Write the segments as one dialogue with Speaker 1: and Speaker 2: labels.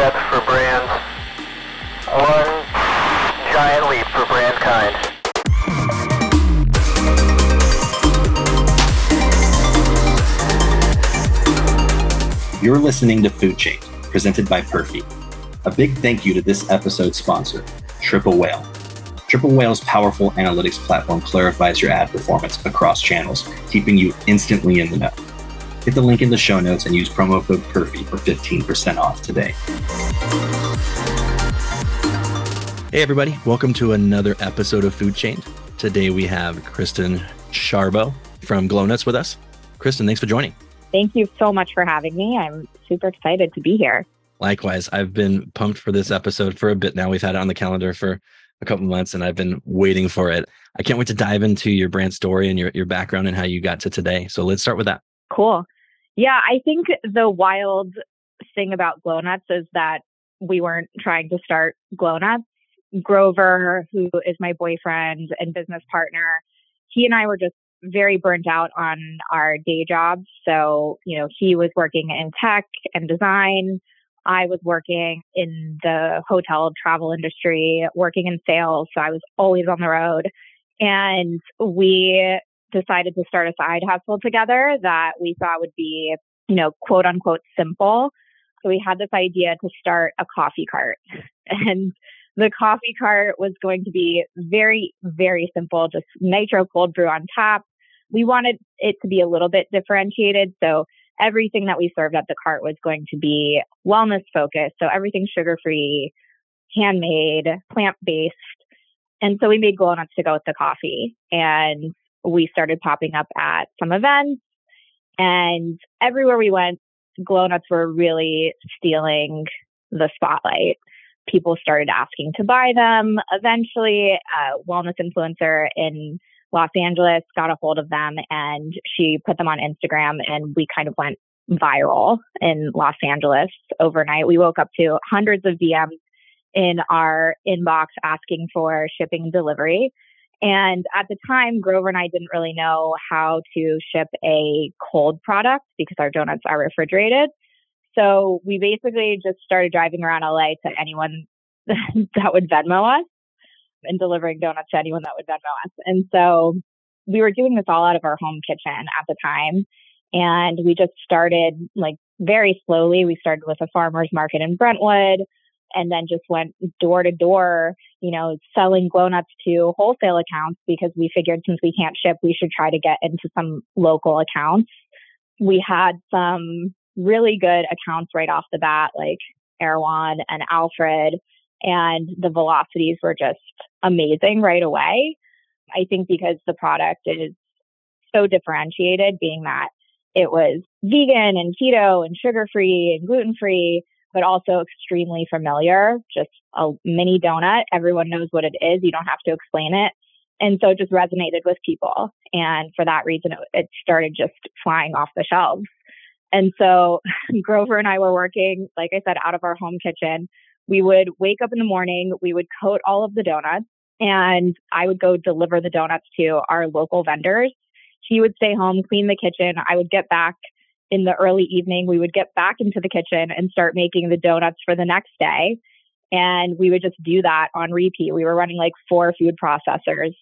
Speaker 1: for brands, one giant leap for brand kind.
Speaker 2: You're listening to Food Chained, presented by Perfy. A big thank you to this episode's sponsor, Triple Whale. Triple Whale's powerful analytics platform clarifies your ad performance across channels, keeping you instantly in the know. Hit the link in the show notes and use promo code Perfy for 15% off today. Hey, everybody. Welcome to another episode of Food Chained. Today we have Kristin Charbo from Glonuts with us. Kristin, thanks for joining.
Speaker 3: Thank you so much for having me. I'm super excited to be here.
Speaker 2: Likewise, I've been pumped for this episode for a bit now. We've had it on the calendar for a couple months and I've been waiting for it. I can't wait to dive into your brand story and your, your background and how you got to today. So let's start with that.
Speaker 3: Cool. Yeah, I think the wild thing about Glonuts is that we weren't trying to start Glonuts. Grover, who is my boyfriend and business partner, he and I were just very burnt out on our day jobs. So, you know, he was working in tech and design. I was working in the hotel travel industry, working in sales. So I was always on the road. And we decided to start a side hustle together that we thought would be, you know, quote unquote simple. So we had this idea to start a coffee cart. And the coffee cart was going to be very, very simple, just nitro cold brew on top. We wanted it to be a little bit differentiated. So everything that we served at the cart was going to be wellness focused. So everything sugar free, handmade, plant based. And so we made Glonuts to go with the coffee. And we started popping up at some events. And everywhere we went, Glonuts were really stealing the spotlight people started asking to buy them. Eventually, a wellness influencer in Los Angeles got a hold of them and she put them on Instagram and we kind of went viral in Los Angeles overnight. We woke up to hundreds of DMs in our inbox asking for shipping and delivery. And at the time, Grover and I didn't really know how to ship a cold product because our donuts are refrigerated. So we basically just started driving around LA to anyone that would Venmo us and delivering donuts to anyone that would Venmo us. And so we were doing this all out of our home kitchen at the time. And we just started like very slowly. We started with a farmer's market in Brentwood and then just went door to door, you know, selling Glonuts to wholesale accounts because we figured since we can't ship, we should try to get into some local accounts. We had some really good accounts right off the bat, like Erewhon and Alfred, and the velocities were just amazing right away. I think because the product is so differentiated, being that it was vegan and keto and sugar free and gluten free, but also extremely familiar. Just a mini donut. Everyone knows what it is. You don't have to explain it. And so it just resonated with people. And for that reason, it, it started just flying off the shelves. And so Grover and I were working, like I said, out of our home kitchen. We would wake up in the morning, we would coat all of the donuts, and I would go deliver the donuts to our local vendors. He would stay home, clean the kitchen. I would get back in the early evening. We would get back into the kitchen and start making the donuts for the next day. And we would just do that on repeat. We were running like four food processors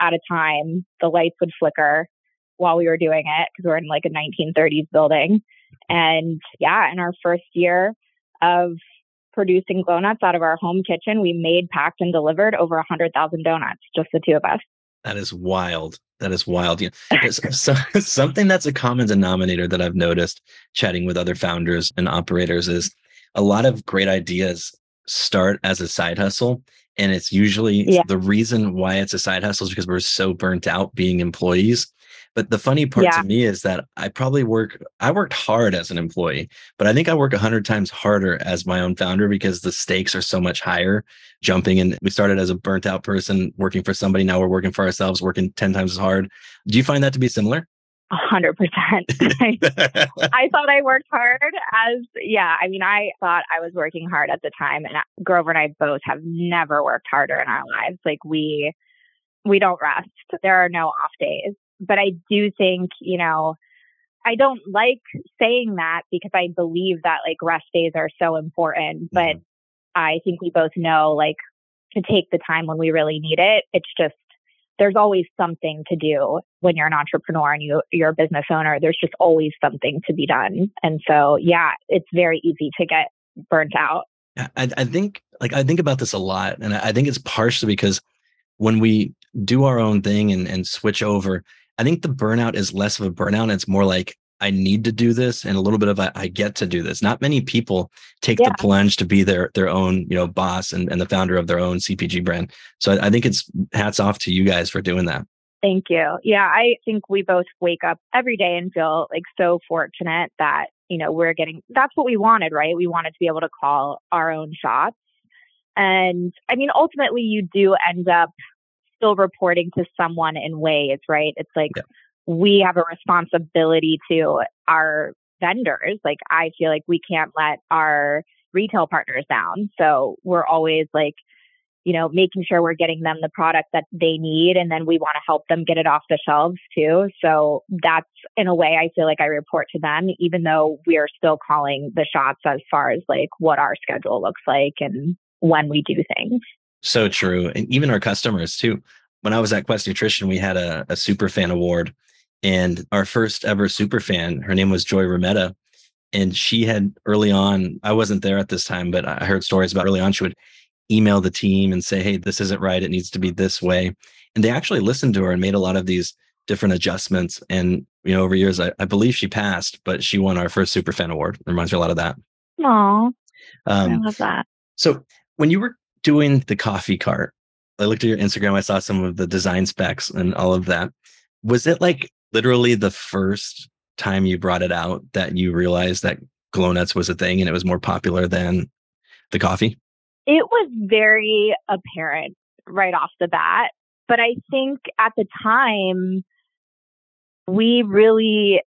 Speaker 3: at a time. The lights would flicker while we were doing it because we're in like a 1930s building. And yeah, in our first year of producing Glonuts out of our home kitchen, we made, packed, and delivered over 100,000 donuts, just the two of us.
Speaker 2: That is wild. That is wild. You know, so, something that's a common denominator that I've noticed chatting with other founders and operators is a lot of great ideas start as a side hustle. And it's usually yeah. the reason why it's a side hustle is because we're so burnt out being employees but the funny part yeah. to me is that I probably work, I worked hard as an employee, but I think I work a hundred times harder as my own founder because the stakes are so much higher. Jumping and we started as a burnt out person working for somebody. Now we're working for ourselves, working 10 times as hard. Do you find that to be similar?
Speaker 3: A hundred percent. I thought I worked hard as, yeah, I mean, I thought I was working hard at the time and Grover and I both have never worked harder in our lives. Like we, we don't rest. There are no off days but I do think, you know, I don't like saying that because I believe that like rest days are so important, but
Speaker 2: Mhm.
Speaker 3: I think we both know like to take the time when we really need it. It's just there's always something to do when you're an entrepreneur and you you're a business owner. There's just always something to be done. And so yeah, it's very easy to get burnt out.
Speaker 2: I, I think like I think about this a lot, and I I think it's partially because when we do our own thing and, and switch over, I think the burnout is less of a burnout. It's more like I need to do this, and a little bit of a, I get to do this. Not many people take
Speaker 3: Yeah.
Speaker 2: the plunge to be their their own you know boss and, and the founder of their own CPG brand. So I, I think it's hats off to you guys for doing that.
Speaker 3: Thank you. Yeah, I think we both wake up every day and feel like so fortunate that, you know, we're getting that's what we wanted, right? We wanted to be able to call our own shots. And I mean, ultimately, you do end up still reporting to someone in ways, right? It's like
Speaker 2: Yeah.
Speaker 3: we have a responsibility to our vendors. Like, I feel like we can't let our retail partners down. So we're always like, you know, making sure we're getting them the product that they need. And then we want to help them get it off the shelves too. So that's in a way I feel like I report to them, even though we are still calling the shots as far as like what our schedule looks like and when we do things.
Speaker 2: So true. And even our customers too. When I was at Quest Nutrition, we had a, a super fan award. And our first ever super fan, her name was Joy Rometta. And she had early on, I wasn't there at this time, but I heard stories about early on, she would email the team and say, Hey, this isn't right. It needs to be this way. And they actually listened to her and made a lot of these different adjustments. And, you know, over years, I, I believe she passed, but she won our first super fan award. It reminds me a lot of that.
Speaker 3: Aw, I
Speaker 2: Um,
Speaker 3: love that.
Speaker 2: so when you were doing the coffee cart, I looked at your Instagram, I saw some of the design specs and all of that. Was it like literally the first time you brought it out that you realized that Glonuts was a thing and it was more popular than the coffee?
Speaker 3: It was very apparent right off the bat. But I think at the time, we really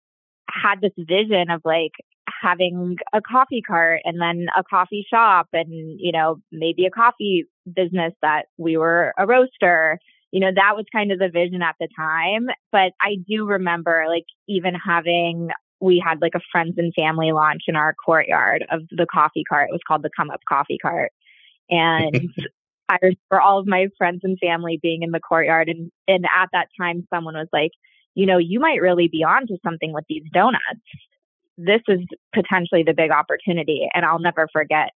Speaker 3: had this vision of like having a coffee cart and then a coffee shop and, you know, maybe a coffee business that we were a roaster. You know, that was kind of the vision at the time. But I do remember like even having, we had like a friends and family launch in our courtyard of the coffee cart. It was called the Come Up Coffee Cart. And I remember all of my friends and family being in the courtyard. And, and at that time, someone was like, you know, you might really be onto something with these donuts. This is potentially the big opportunity. And I'll never forget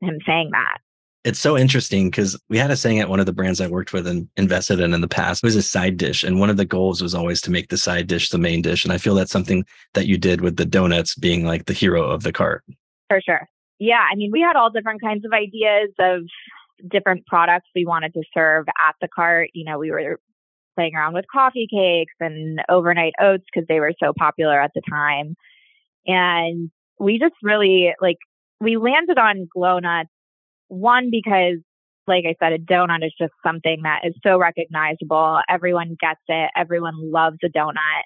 Speaker 3: him saying that.
Speaker 2: It's so interesting because we had a saying at one of the brands I worked with and invested in in the past. It was a side dish. And one of the goals was always to make the side dish the main dish. And I feel that's something that you did with the donuts being like the hero of the cart.
Speaker 3: For sure. Yeah. I mean, we had all different kinds of ideas of different products we wanted to serve at the cart. You know, we were playing around with coffee cakes and overnight oats because they were so popular at the time. And we just really like, we landed on Glonuts. One, because like I said, a donut is just something that is so recognizable. Everyone gets it. Everyone loves a donut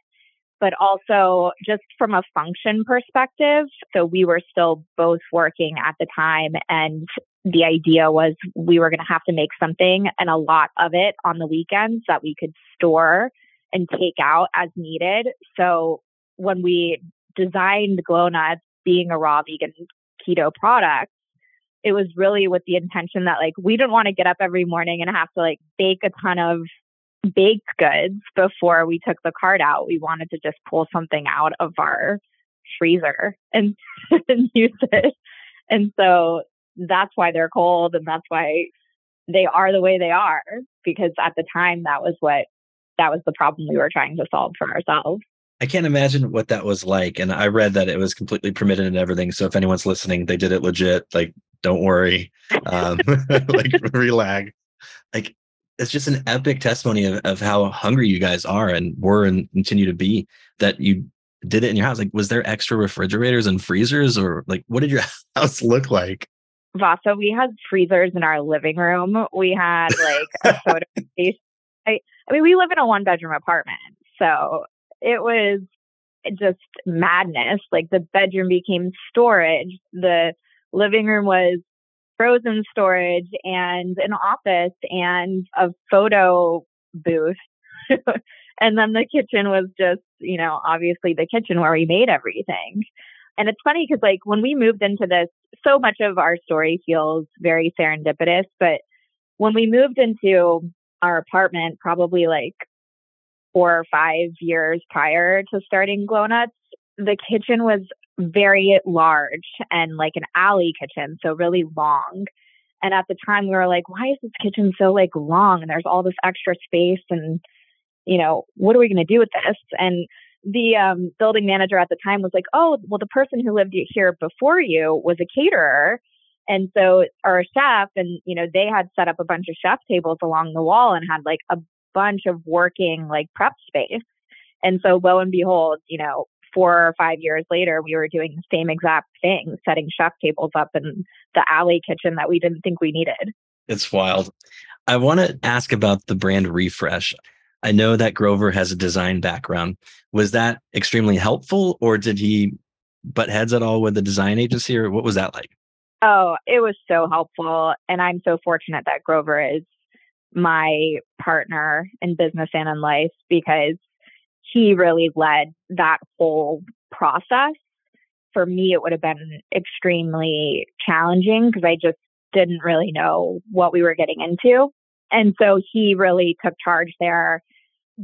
Speaker 3: but also just from a function perspective. So we were still both working at the time and the idea was we were going to have to make something and a lot of it on the weekends that we could store and take out as needed. So when we designed Glonuts being a raw vegan keto product, it was really with the intention that like we didn't want to get up every morning and have to like bake a ton of baked goods before we took the cart out. We wanted to just pull something out of our freezer and, and use it. And so that's why they're cold and that's why they are the way they are because at the time that was what that was the problem we were trying to solve for ourselves.
Speaker 2: I can't imagine what that was like. And I read that it was completely permitted and everything. So if anyone's listening, they did it legit. Like, don't worry. Um, like, relax. Like, it's just an epic testimony of, of how hungry you guys are and were and continue to be that you did it in your house. Like, was there extra refrigerators and freezers or like, what did your house look like?
Speaker 3: Vasa, we had freezers in our living room. We had like a photo space. I, I mean, we live in a one bedroom apartment. So it was just madness. Like the bedroom became storage. The living room was frozen storage and an office and a photo booth. and then the kitchen was just, you know, obviously the kitchen where we made everything. And it's funny because, like, when we moved into this, so much of our story feels very serendipitous. But when we moved into our apartment, probably like four or five years prior to starting Glonuts, the kitchen was very large and like an alley kitchen, so really long. And at the time, we were like, why is this kitchen so like long and there's all this extra space and you know, what are we going to do with this? And the um, building manager at the time was like, oh, well, the person who lived here before you was a caterer. And so, or a chef, and, you know, they had set up a bunch of chef tables along the wall and had like a bunch of working like prep space. And so, lo and behold, you know, four or five years later, we were doing the same exact thing, setting chef tables up in the alley kitchen that we didn't think we needed.
Speaker 2: It's wild. I want to ask about the brand refresh. I know that Grover has a design background. Was that extremely helpful, or did he butt heads at all with the design agency, or what was that like?
Speaker 3: Oh, it was so helpful. And I'm so fortunate that Grover is my partner in business and in life because he really led that whole process. For me, it would have been extremely challenging because I just didn't really know what we were getting into. And so he really took charge there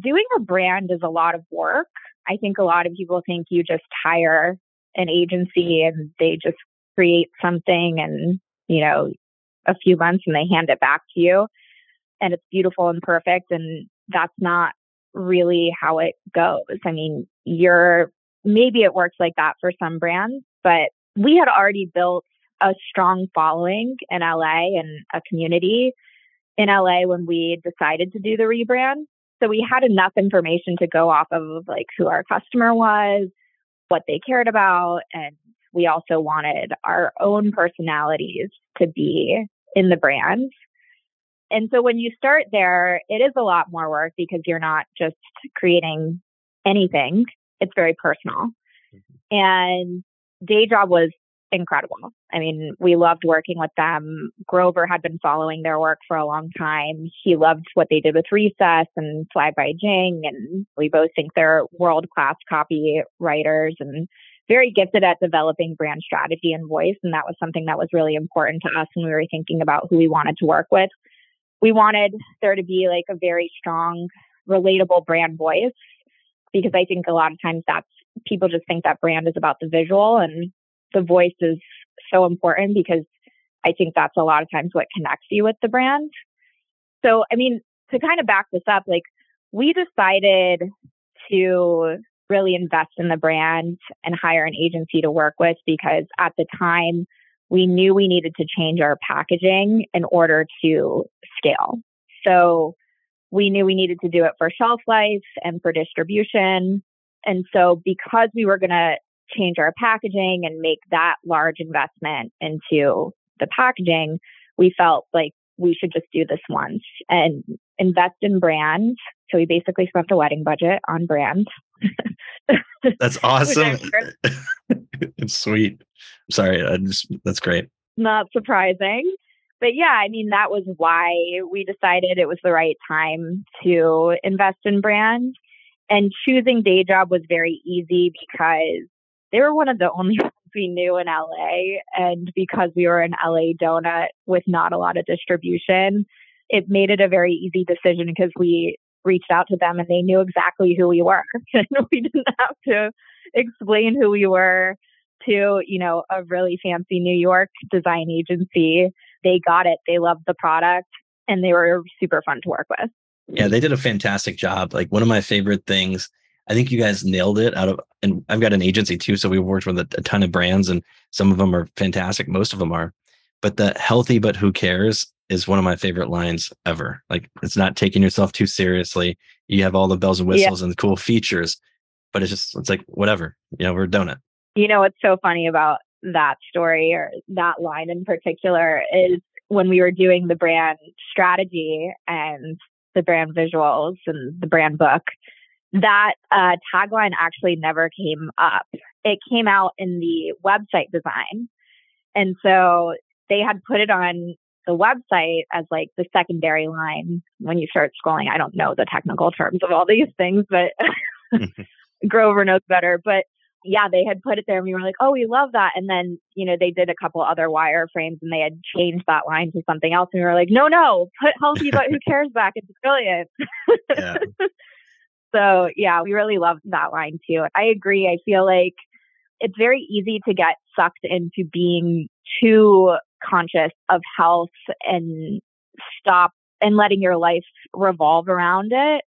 Speaker 3: doing a brand is a lot of work. I think a lot of people think you just hire an agency and they just create something and, you know, a few months and they hand it back to you and it's beautiful and perfect. And that's not really how it goes. I mean, you're maybe it works like that for some brands, but we had already built a strong following in LA and a community in LA when we decided to do the rebrand. So we had enough information to go off of like who our customer was, what they cared about, and we also wanted our own personalities to be in the brand. And so when you start there, it is a lot more work because you're not just creating anything. It's very personal. Mm-hmm. And Day Job was incredible. I mean, we loved working with them. Grover had been following their work for a long time. He loved what they did with Recess and Fly by Jing, and we both think they're world class copywriters and very gifted at developing brand strategy and voice. And that was something that was really important to us when we were thinking about who we wanted to work with. We wanted there to be like a very strong, relatable brand voice because I think a lot of times that's people just think that brand is about the visual and the voice is so important because I think that's a lot of times what connects you with the brand. So, I mean, to kind of back this up, like we decided to really invest in the brand and hire an agency to work with because at the time we knew we needed to change our packaging in order to scale. So we knew we needed to do it for shelf life and for distribution. And so because we were going to change our packaging and make that large investment into the packaging, we felt like we should just do this once and invest in brand. So we basically spent a wedding budget on brand.
Speaker 2: That's awesome. it's sweet. Sorry, I just that's great.
Speaker 3: Not surprising. But yeah, I mean that was why we decided it was the right time to invest in brand. And choosing Day Job was very easy because they were one of the only ones we knew in LA. And because we were an LA donut with not a lot of distribution, it made it a very easy decision because we reached out to them and they knew exactly who we were. and we didn't have to explain who we were to, you know, a really fancy New York design agency. They got it. They loved the product and they were super fun to work with.
Speaker 2: Yeah, they did a fantastic job. Like one of my favorite things I think you guys nailed it out of, and I've got an agency too. So we've worked with a, a ton of brands and some of them are fantastic. Most of them are, but the healthy, but who cares is one of my favorite lines ever. Like it's not taking yourself too seriously. You have all the bells and whistles yeah. and the cool features, but it's just, it's like, whatever, you know, we're a donut.
Speaker 3: You know, what's so funny about that story or that line in particular is when we were doing the brand strategy and the brand visuals and the brand book, that uh, tagline actually never came up. It came out in the website design. And so they had put it on the website as like the secondary line when you start scrolling. I don't know the technical terms of all these things, but Grover knows better. But yeah, they had put it there and we were like, oh, we love that. And then, you know, they did a couple other wireframes and they had changed that line to something else. And we were like, no, no, put healthy, but who cares back? It's brilliant. yeah. so yeah, we really loved that line too. I agree. I feel like it's very easy to get sucked into being too conscious of health and stop and letting your life revolve around it.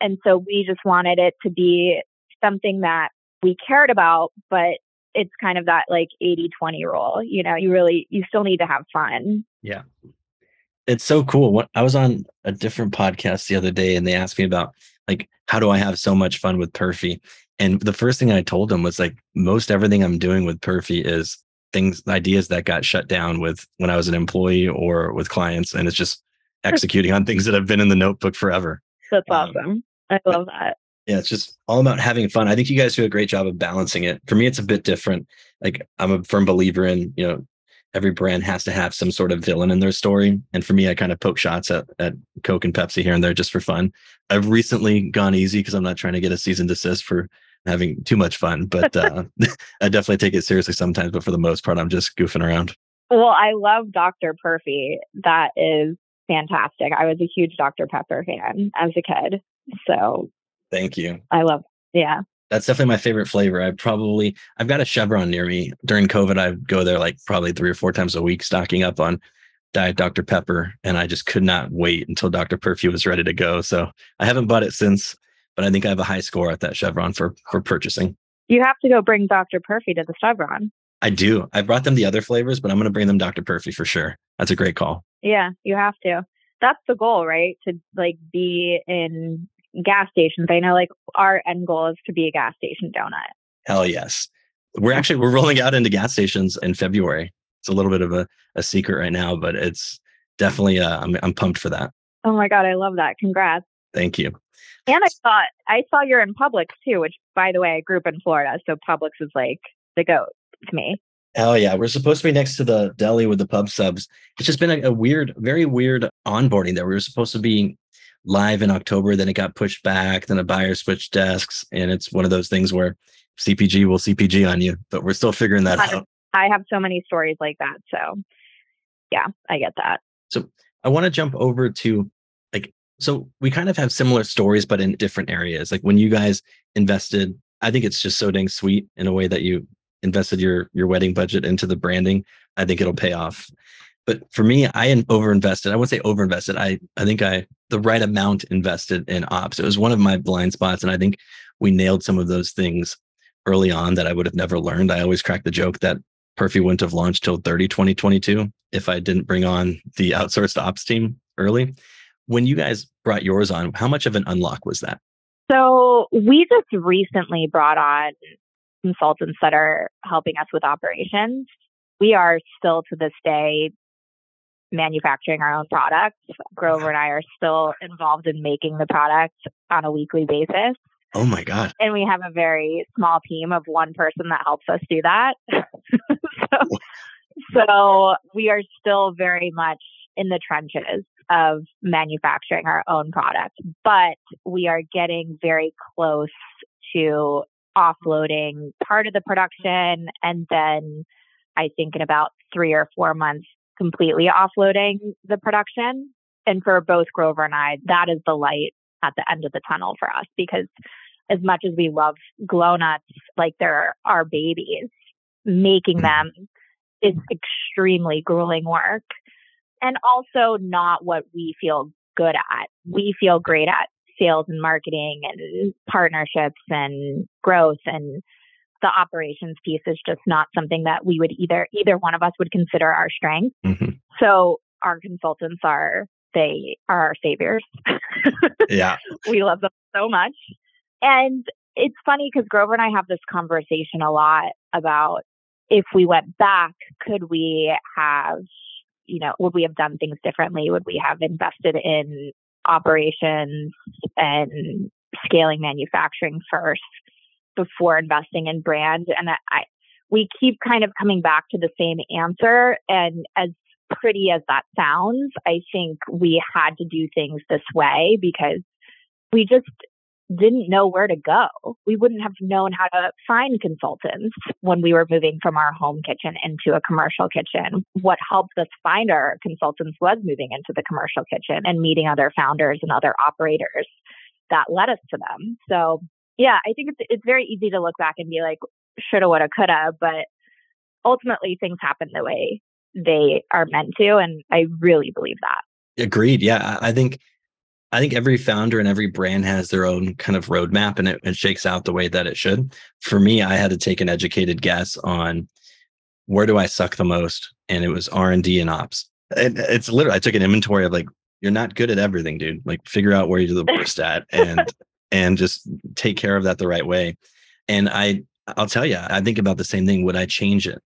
Speaker 3: And so we just wanted it to be something that we cared about, but it's kind of that like 80 20 rule. You know, you really, you still need to have fun.
Speaker 2: Yeah. It's so cool. I was on a different podcast the other day and they asked me about like, how do I have so much fun with Perfy? And the first thing I told them was like, most everything I'm doing with Perfy is things, ideas that got shut down with when I was an employee or with clients. And it's just executing on things that have been in the notebook forever.
Speaker 3: That's um, awesome. I love that.
Speaker 2: Yeah, it's just all about having fun. I think you guys do a great job of balancing it. For me, it's a bit different. Like I'm a firm believer in, you know, every brand has to have some sort of villain in their story. And for me, I kind of poke shots at, at Coke and Pepsi here and there just for fun. I've recently gone easy because I'm not trying to get a cease and desist for having too much fun, but uh, I definitely take it seriously sometimes. But for the most part, I'm just goofing around.
Speaker 3: Well, I love Dr. Perfy. That is fantastic. I was a huge Dr. Pepper fan as a kid. So
Speaker 2: thank you.
Speaker 3: I love, yeah.
Speaker 2: That's definitely my favorite flavor. I probably I've got a Chevron near me. During COVID, I go there like probably three or four times a week, stocking up on Diet Dr. Pepper, and I just could not wait until Dr. Perfy was ready to go. So I haven't bought it since, but I think I have a high score at that Chevron for for purchasing.
Speaker 3: You have to go bring Dr. Perfy to the Chevron.
Speaker 2: I do. I brought them the other flavors, but I'm going to bring them Dr. Perfy for sure. That's a great call.
Speaker 3: Yeah, you have to. That's the goal, right? To like be in gas stations. I know like our end goal is to be a gas station donut.
Speaker 2: Hell yes. We're actually we're rolling out into gas stations in February. It's a little bit of a, a secret right now, but it's definitely uh, I'm I'm pumped for that.
Speaker 3: Oh my god, I love that. Congrats.
Speaker 2: Thank you.
Speaker 3: And I thought I saw you're in Publix too, which by the way, I grew up in Florida, so Publix is like the goat to me.
Speaker 2: Hell yeah. We're supposed to be next to the deli with the pub subs. It's just been a, a weird, very weird onboarding that we were supposed to be live in October, then it got pushed back, then a buyer switched desks. And it's one of those things where CPG will CPG on you, but we're still figuring that out.
Speaker 3: I have so many stories like that. So yeah, I get that.
Speaker 2: So I want to jump over to so we kind of have similar stories, but in different areas. Like when you guys invested, I think it's just so dang sweet in a way that you invested your your wedding budget into the branding. I think it'll pay off. But for me, I overinvested. I wouldn't say overinvested. I I think I the right amount invested in ops. It was one of my blind spots, and I think we nailed some of those things early on that I would have never learned. I always crack the joke that Perfy wouldn't have launched till 30 2022 if I didn't bring on the outsourced ops team early. When you guys brought yours on, how much of an unlock was that?
Speaker 3: So we just recently brought on consultants that are helping us with operations. We are still to this day manufacturing our own products. Grover and I are still involved in making the product on a weekly basis.
Speaker 2: Oh my God.
Speaker 3: And we have a very small team of one person that helps us do that. so, so we are still very much in the trenches of manufacturing our own product, but we are getting very close to offloading part of the production and then I think in about three or four months completely offloading the production. And for both Grover and I, that is the light at the end of the tunnel for us because as much as we love Glonuts, like they're our babies, making mm-hmm. them is extremely grueling work and also not what we feel good at. We feel great at sales and marketing and partnerships and growth and the operations piece is just not something that we would either either one of us would consider our strength. Mm-hmm. So our consultants are they are our saviors.
Speaker 2: yeah.
Speaker 3: we love them so much. And it's funny because Grover and I have this conversation a lot about if we went back, could we have, you know, would we have done things differently? Would we have invested in operations and scaling manufacturing first? before investing in brand. And I, we keep kind of coming back to the same answer. And as pretty as that sounds, I think we had to do things this way because we just didn't know where to go. We wouldn't have known how to find consultants when we were moving from our home kitchen into a commercial kitchen. What helped us find our consultants was moving into the commercial kitchen and meeting other founders and other operators that led us to them. So, yeah, I think it's it's very easy to look back and be like shoulda woulda coulda, but ultimately things happen the way they are meant to and I really believe that.
Speaker 2: Agreed. Yeah, I think I think every founder and every brand has their own kind of roadmap and it, it shakes out the way that it should. For me, I had to take an educated guess on where do I suck the most? And it was R&D and ops. And it's literally, I took an inventory of like, you're not good at everything, dude. Like figure out where you're the worst at and, and just take care of that the right way. And I, I'll tell you, I think about the same thing. Would I change it?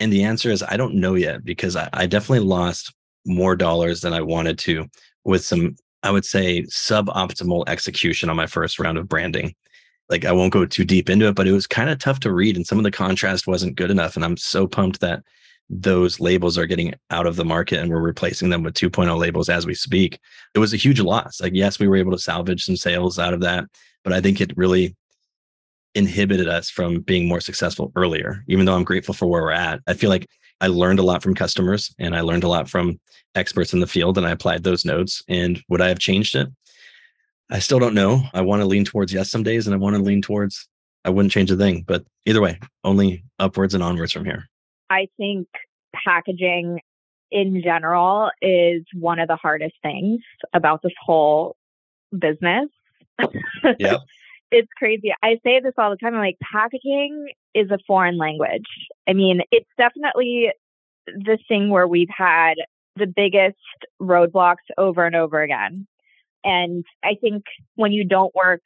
Speaker 2: And the answer is I don't know yet because I, I definitely lost more dollars than I wanted to with some I would say suboptimal execution on my first round of branding. Like I won't go too deep into it, but it was kind of tough to read and some of the contrast wasn't good enough. And I'm so pumped that those labels are getting out of the market and we're replacing them with 2.0 labels as we speak. It was a huge loss. Like, yes, we were able to salvage some sales out of that, but I think it really inhibited us from being more successful earlier, even though I'm grateful for where we're at. I feel like I learned a lot from customers and I learned a lot from experts in the field and I applied those notes. And would I have changed it? I still don't know. I want to lean towards yes some days and I want to lean towards I wouldn't change a thing. But either way, only upwards and onwards from here.
Speaker 3: I think packaging in general is one of the hardest things about this whole business.
Speaker 2: Yep.
Speaker 3: it's crazy. I say this all the time. I'm like, packaging is a foreign language. I mean, it's definitely the thing where we've had the biggest roadblocks over and over again. And I think when you don't work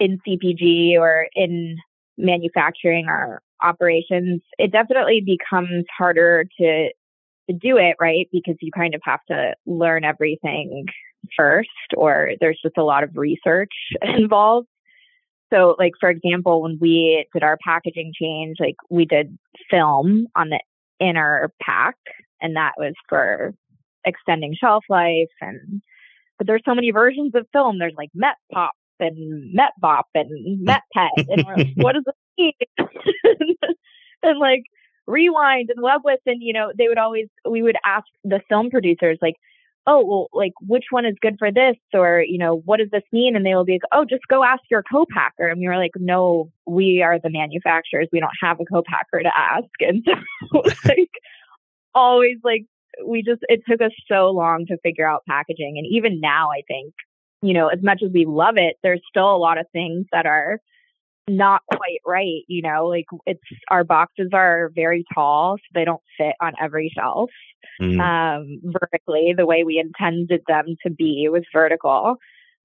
Speaker 3: in CPG or in manufacturing or operations, it definitely becomes harder to to do it, right? Because you kind of have to learn everything first or there's just a lot of research involved. So, like, for example, when we did our packaging change, like, we did film on the inner pack, and that was for extending shelf life. And, but there's so many versions of film. There's like Met Pop and Met Bop and Met Pet. And we're like, what does it mean? and like, rewind and web with and you know they would always we would ask the film producers like oh, well, like which one is good for this? Or, you know, what does this mean? And they will be like, oh, just go ask your co-packer. And we were like, no, we are the manufacturers. We don't have a co-packer to ask. And so like always like we just it took us so long to figure out packaging. And even now I think, you know, as much as we love it, there's still a lot of things that are not quite right, you know, like it's our boxes are very tall, so they don't fit on every shelf. Mm. Um, vertically, the way we intended them to be was vertical.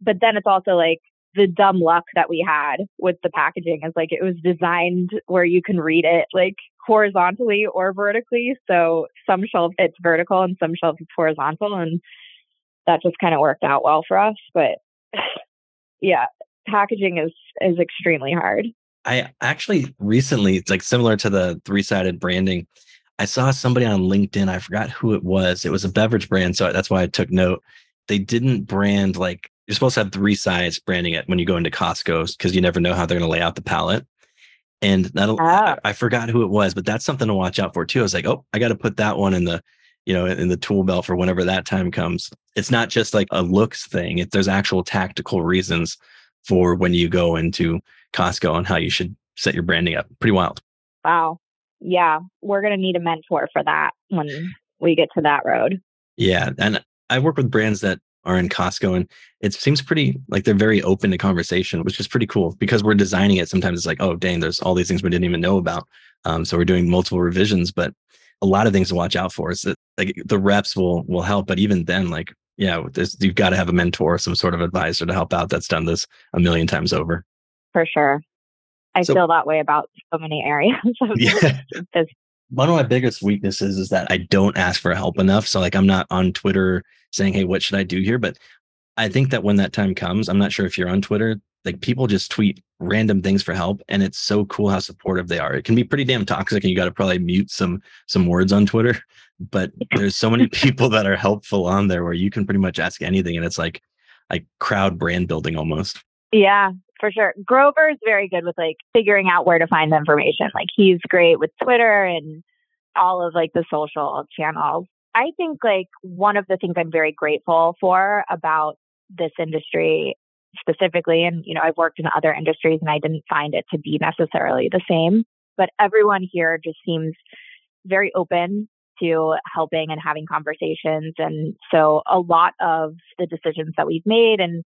Speaker 3: But then it's also like the dumb luck that we had with the packaging is like it was designed where you can read it like horizontally or vertically. So some shelves it's vertical and some shelves it's horizontal and that just kind of worked out well for us. But yeah, packaging is is extremely hard.
Speaker 2: I actually recently, it's like similar to the three sided branding. I saw somebody on LinkedIn. I forgot who it was. It was a beverage brand, so that's why I took note. They didn't brand like you're supposed to have three sides branding it when you go into Costco's because you never know how they're going to lay out the pallet. And that'll, oh. I, I, forgot who it was, but that's something to watch out for too. I was like, oh, I got to put that one in the, you know, in the tool belt for whenever that time comes. It's not just like a looks thing. It, there's actual tactical reasons for when you go into Costco and how you should set your branding up. Pretty wild.
Speaker 3: Wow. Yeah. We're going to need a mentor for that when we get to that road.
Speaker 2: Yeah. And I work with brands that are in Costco and it seems pretty like they're very open to conversation, which is pretty cool because we're designing it. Sometimes it's like, oh, dang, there's all these things we didn't even know about. Um, so we're doing multiple revisions, but a lot of things to watch out for is that like the reps will will help, but even then, like yeah, you've got to have a mentor, some sort of advisor to help out that's done this a million times over.
Speaker 3: For sure. I so, feel that way about so many areas.
Speaker 2: yeah. One of my biggest weaknesses is that I don't ask for help enough. So like I'm not on Twitter saying, Hey, what should I do here? But I think that when that time comes, I'm not sure if you're on Twitter, like people just tweet random things for help and it's so cool how supportive they are it can be pretty damn toxic and you got to probably mute some some words on twitter but there's so many people that are helpful on there where you can pretty much ask anything and it's like like crowd brand building almost
Speaker 3: yeah for sure. Grover is very good with like figuring out where to find the information. Like he's great with twitter and all of like the social channels. I think like one of the things i'm very grateful for about this industry specifically and you know I've worked in other industries and I didn't find it to be necessarily the same but everyone here just seems very open to helping and having conversations. And so a lot of the decisions that we've made and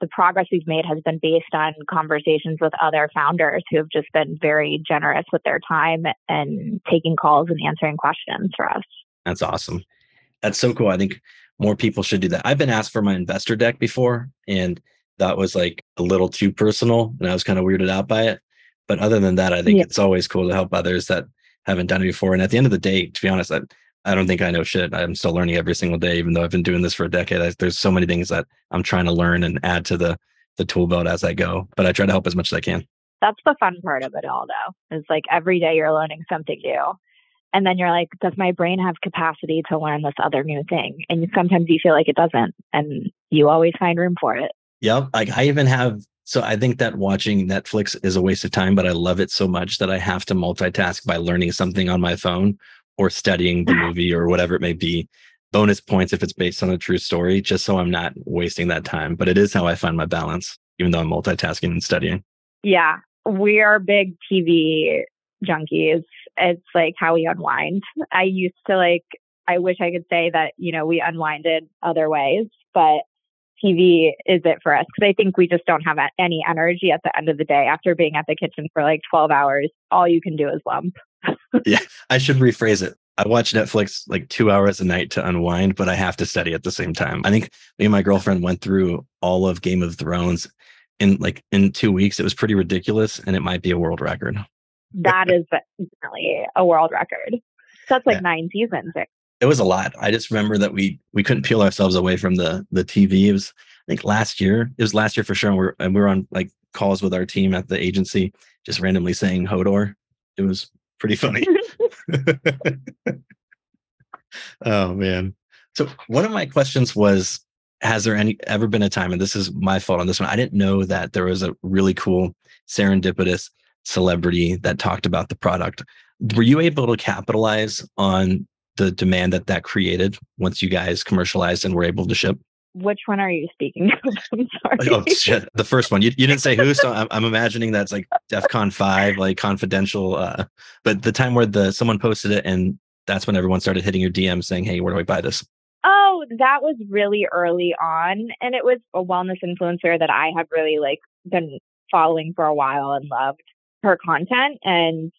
Speaker 3: the progress we've made has been based on conversations with other founders who have just been very generous with their time and taking calls and answering questions for us.
Speaker 2: That's awesome. That's so cool. I think more people should do that. I've been asked for my investor deck before and that was like a little too personal and I was kind of weirded out by it. But other than that, I think yeah. it's always cool to help others that haven't done it before. And at the end of the day, to be honest, I, I don't think I know shit. I'm still learning every single day, even though I've been doing this for a decade. I, there's so many things that I'm trying to learn and add to the the tool belt as I go. But I try to help as much as I can.
Speaker 3: That's the fun part of it all, though. Is like every day you're learning something new. And then you're like, does my brain have capacity to learn this other new thing? And sometimes you feel like it doesn't. And you always find room for it.
Speaker 2: Yep. Like I even have so I think that watching Netflix is a waste of time, but I love it so much that I have to multitask by learning something on my phone or studying the movie or whatever it may be. Bonus points if it's based on a true story, just so I'm not wasting that time. But it is how I find my balance, even though I'm multitasking and studying.
Speaker 3: Yeah. We are big TV junkies. It's like how we unwind. I used to like, I wish I could say that, you know, we unwinded other ways, but TV is it for us because I think we just don't have any energy at the end of the day after being at the kitchen for like 12 hours. All you can do is lump.
Speaker 2: Yeah, I should rephrase it. I watch Netflix like two hours a night to unwind, but I have to study at the same time. I think me and my girlfriend went through all of Game of Thrones in like in two weeks. It was pretty ridiculous, and it might be a world record.
Speaker 3: That is definitely a world record. So that's like yeah. nine seasons
Speaker 2: it was a lot. I just remember that we we couldn't peel ourselves away from the the TV. It was I think last year. It was last year for sure. And we're and we were on like calls with our team at the agency, just randomly saying Hodor. It was pretty funny. oh man. So one of my questions was has there any ever been a time and this is my fault on this one i didn't know that there was a really cool serendipitous celebrity that talked about the product were you able to capitalize on the demand that that created once you guys commercialized and were able to ship?
Speaker 3: Which one are you speaking of? I'm sorry.
Speaker 2: Oh shit, the first one. You, you didn't say who, so I'm, I'm imagining that's like DefCon five, like confidential. Uh, but the time where the someone posted it, and that's when everyone started hitting your DM saying, "Hey, where do I buy this?"
Speaker 3: Oh, that was really early on, and it was a wellness influencer that I have really like been following for a while and loved her content. And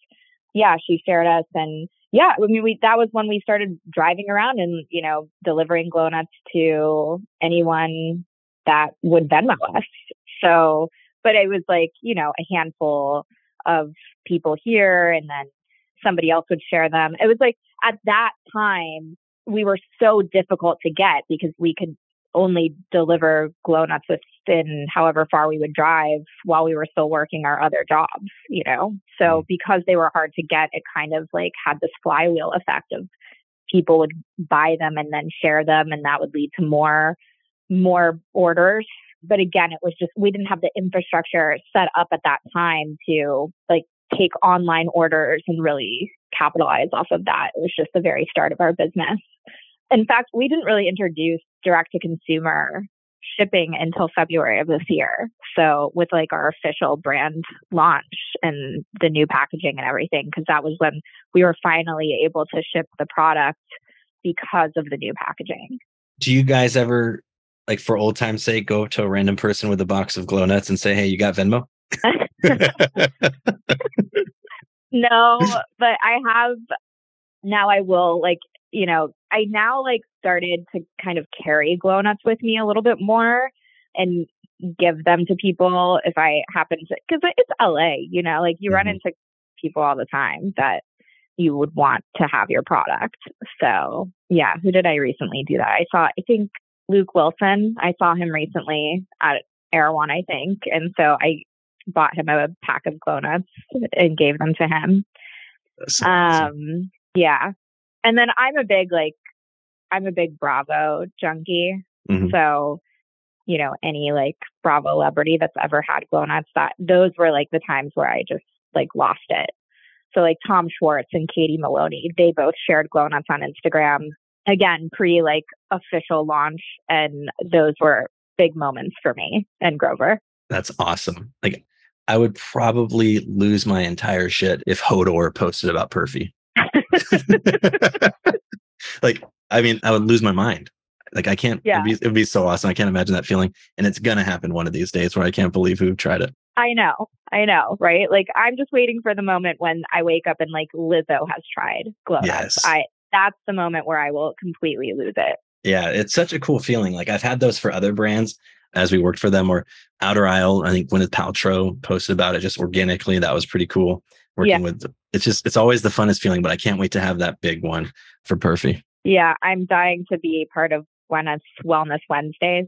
Speaker 3: yeah, she shared us and yeah, I mean, we that was when we started driving around and you know delivering Glonuts to anyone that would Venmo us. So, but it was like you know a handful of people here, and then somebody else would share them. It was like at that time we were so difficult to get because we could only deliver Glonuts within however far we would drive while we were still working our other jobs, you know? So mm. because they were hard to get, it kind of like had this flywheel effect of people would buy them and then share them and that would lead to more more orders. But again, it was just we didn't have the infrastructure set up at that time to like take online orders and really capitalize off of that. It was just the very start of our business in fact, we didn't really introduce direct to consumer shipping until February of this year. So with like our official brand launch and the new packaging and everything, because that was when we were finally able to ship the product because of the new packaging.
Speaker 2: Do you guys ever like for old time's sake go to a random person with a box of Glonuts and say, Hey, you got Venmo?
Speaker 3: no, but I have now I will like you know, I now like started to kind of carry Glonuts with me a little bit more and give them to people if I happen to, because it's LA, you know, like you mm-hmm. run into people all the time that you would want to have your product. So, yeah, who did I recently do that? I saw, I think Luke Wilson, I saw him recently at Erewhon, I think. And so I bought him a pack of Glonuts and gave them to him. Um, yeah. And then I'm a big like I'm a big Bravo junkie.
Speaker 2: Mhm.
Speaker 3: So, you know, any like Bravo celebrity that's ever had Glonuts, that those were like the times where I just like lost it. So like Tom Schwartz and Katie Maloney, they both shared Glonuts on Instagram. Again, pre like official launch, and those were big moments for me and Grover.
Speaker 2: That's awesome. Like I would probably lose my entire shit if Hodor posted about Perfy. like, I mean, I would lose my mind. Like I can't.
Speaker 3: Yeah.
Speaker 2: It'd, be, it'd be so awesome. I can't imagine that feeling, and it's gonna happen one of these days where I can't believe who tried it.
Speaker 3: I know, I know, right? Like I'm just waiting for the moment when I wake up and like Lizzo has tried glow.
Speaker 2: Yes.
Speaker 3: I that's the moment where I will completely lose it.
Speaker 2: Yeah, it's such a cool feeling. Like I've had those for other brands as we worked for them, or Outer Aisle. I think Gwyneth Paltrow posted about it just organically. That was pretty cool. Working
Speaker 3: Yeah.
Speaker 2: with it's just it's always the funnest feeling, but I can't wait to have that big one for Perfy.
Speaker 3: Yeah, I'm dying to be part of Gwyneth's Wellness Wednesdays.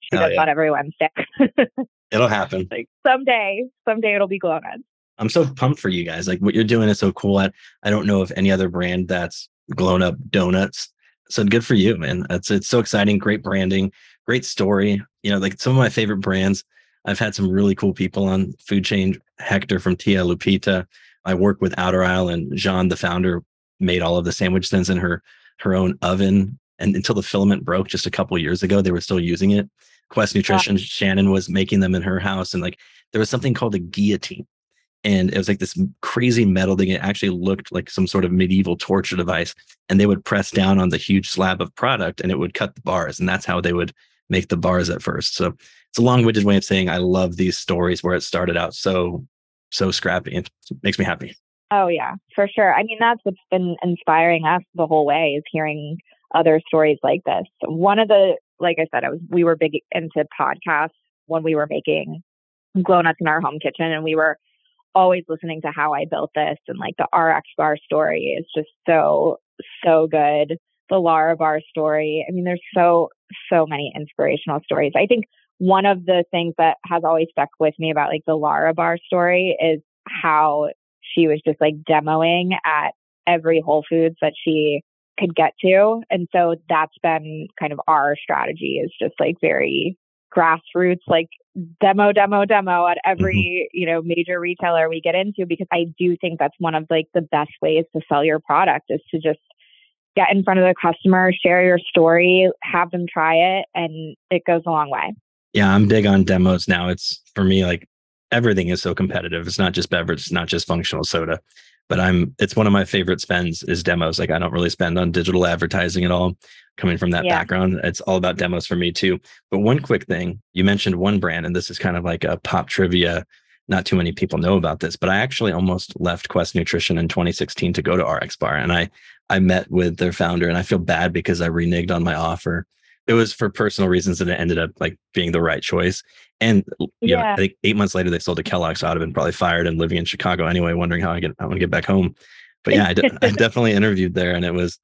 Speaker 3: She does
Speaker 2: yeah.
Speaker 3: that every Wednesday.
Speaker 2: It'll happen.
Speaker 3: like someday, someday it'll be Glonuts.
Speaker 2: I'm so pumped for you guys. Like what you're doing is so cool. I, I don't know of any other brand that's blown up donuts. So good for you, man. It's it's so exciting. Great branding, great story. You know, like some of my favorite brands. I've had some really cool people on Food Chained. Hector from Tia Lupita. I work with Outer Aisle and Jean, the founder, made all of the sandwich thins in her her own oven. And until the filament broke just a couple years ago, they were still using it. Quest Nutrition, Shannon was making them in her house, and like there was something called a guillotine and it was like this crazy metal thing. It actually looked like some sort of medieval torture device. And they would press down on the huge slab of product and it would cut the bars. And that's how they would make the bars at first. So it's a long-winded way of saying I love these stories where it started out so, so scrappy. It makes me happy.
Speaker 3: Oh yeah, for sure. I mean, that's what's been inspiring us the whole way is hearing other stories like this. One of the, like I said, I was we were big into podcasts when we were making Glonuts in our home kitchen, and we were always listening to how I built this and like the RX bar story is just so so good. The Lara bar story. I mean, there's so so many inspirational stories. I think one of the things that has always stuck with me about like the Lara bar story is how she was just like demoing at every Whole Foods that she could get to. And so that's been kind of our strategy is just like very grassroots, like demo, demo, demo at every, mm-hmm. you know, major retailer we get into because I do think that's one of like the best ways to sell your product is to just get in front of the customer, share your story, have them try it, and it goes a long way.
Speaker 2: Yeah, I'm big on demos now. It's for me like everything is so competitive. It's not just beverage, it's not just functional soda. But I'm it's one of my favorite spends is demos. Like I don't really spend on digital advertising at all. Coming from that
Speaker 3: Yeah.
Speaker 2: background, it's all about demos for me too. But one quick thing, you mentioned one brand, and this is kind of like a pop trivia. Not too many people know about this, but I actually almost left Quest Nutrition in 2016 to go to RX Bar, and I I met with their founder, and I feel bad because I reneged on my offer. It was for personal reasons, and it ended up like being the right choice. And you know,
Speaker 3: Yeah.
Speaker 2: I think eight months later they sold to Kellogg's. So I'd have been probably fired and living in Chicago anyway, wondering how I get I want to get back home. But yeah, I definitely interviewed there, and it was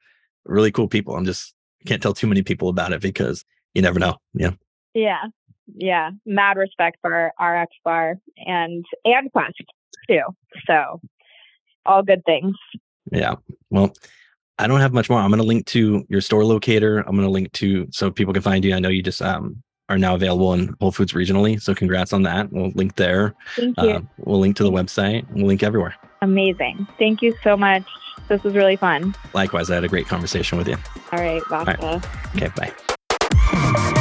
Speaker 2: really cool people. I'm just can't tell too many people about it because you never know. Yeah,
Speaker 3: Yeah. Yeah. Mad respect for RX bar and and Quest too. So all good things.
Speaker 2: yeah. Well, I don't have much more. I'm going to link to your store locator. I'm going to link to so people can find you. I know you just um are now available in Whole Foods regionally. So congrats on that. We'll link there.
Speaker 3: Thank you.
Speaker 2: Uh, we'll link to the website. We'll link everywhere.
Speaker 3: Amazing. Thank you so much. This was really fun.
Speaker 2: Likewise, I had a great conversation with you.
Speaker 3: All right.
Speaker 2: Okay, bye.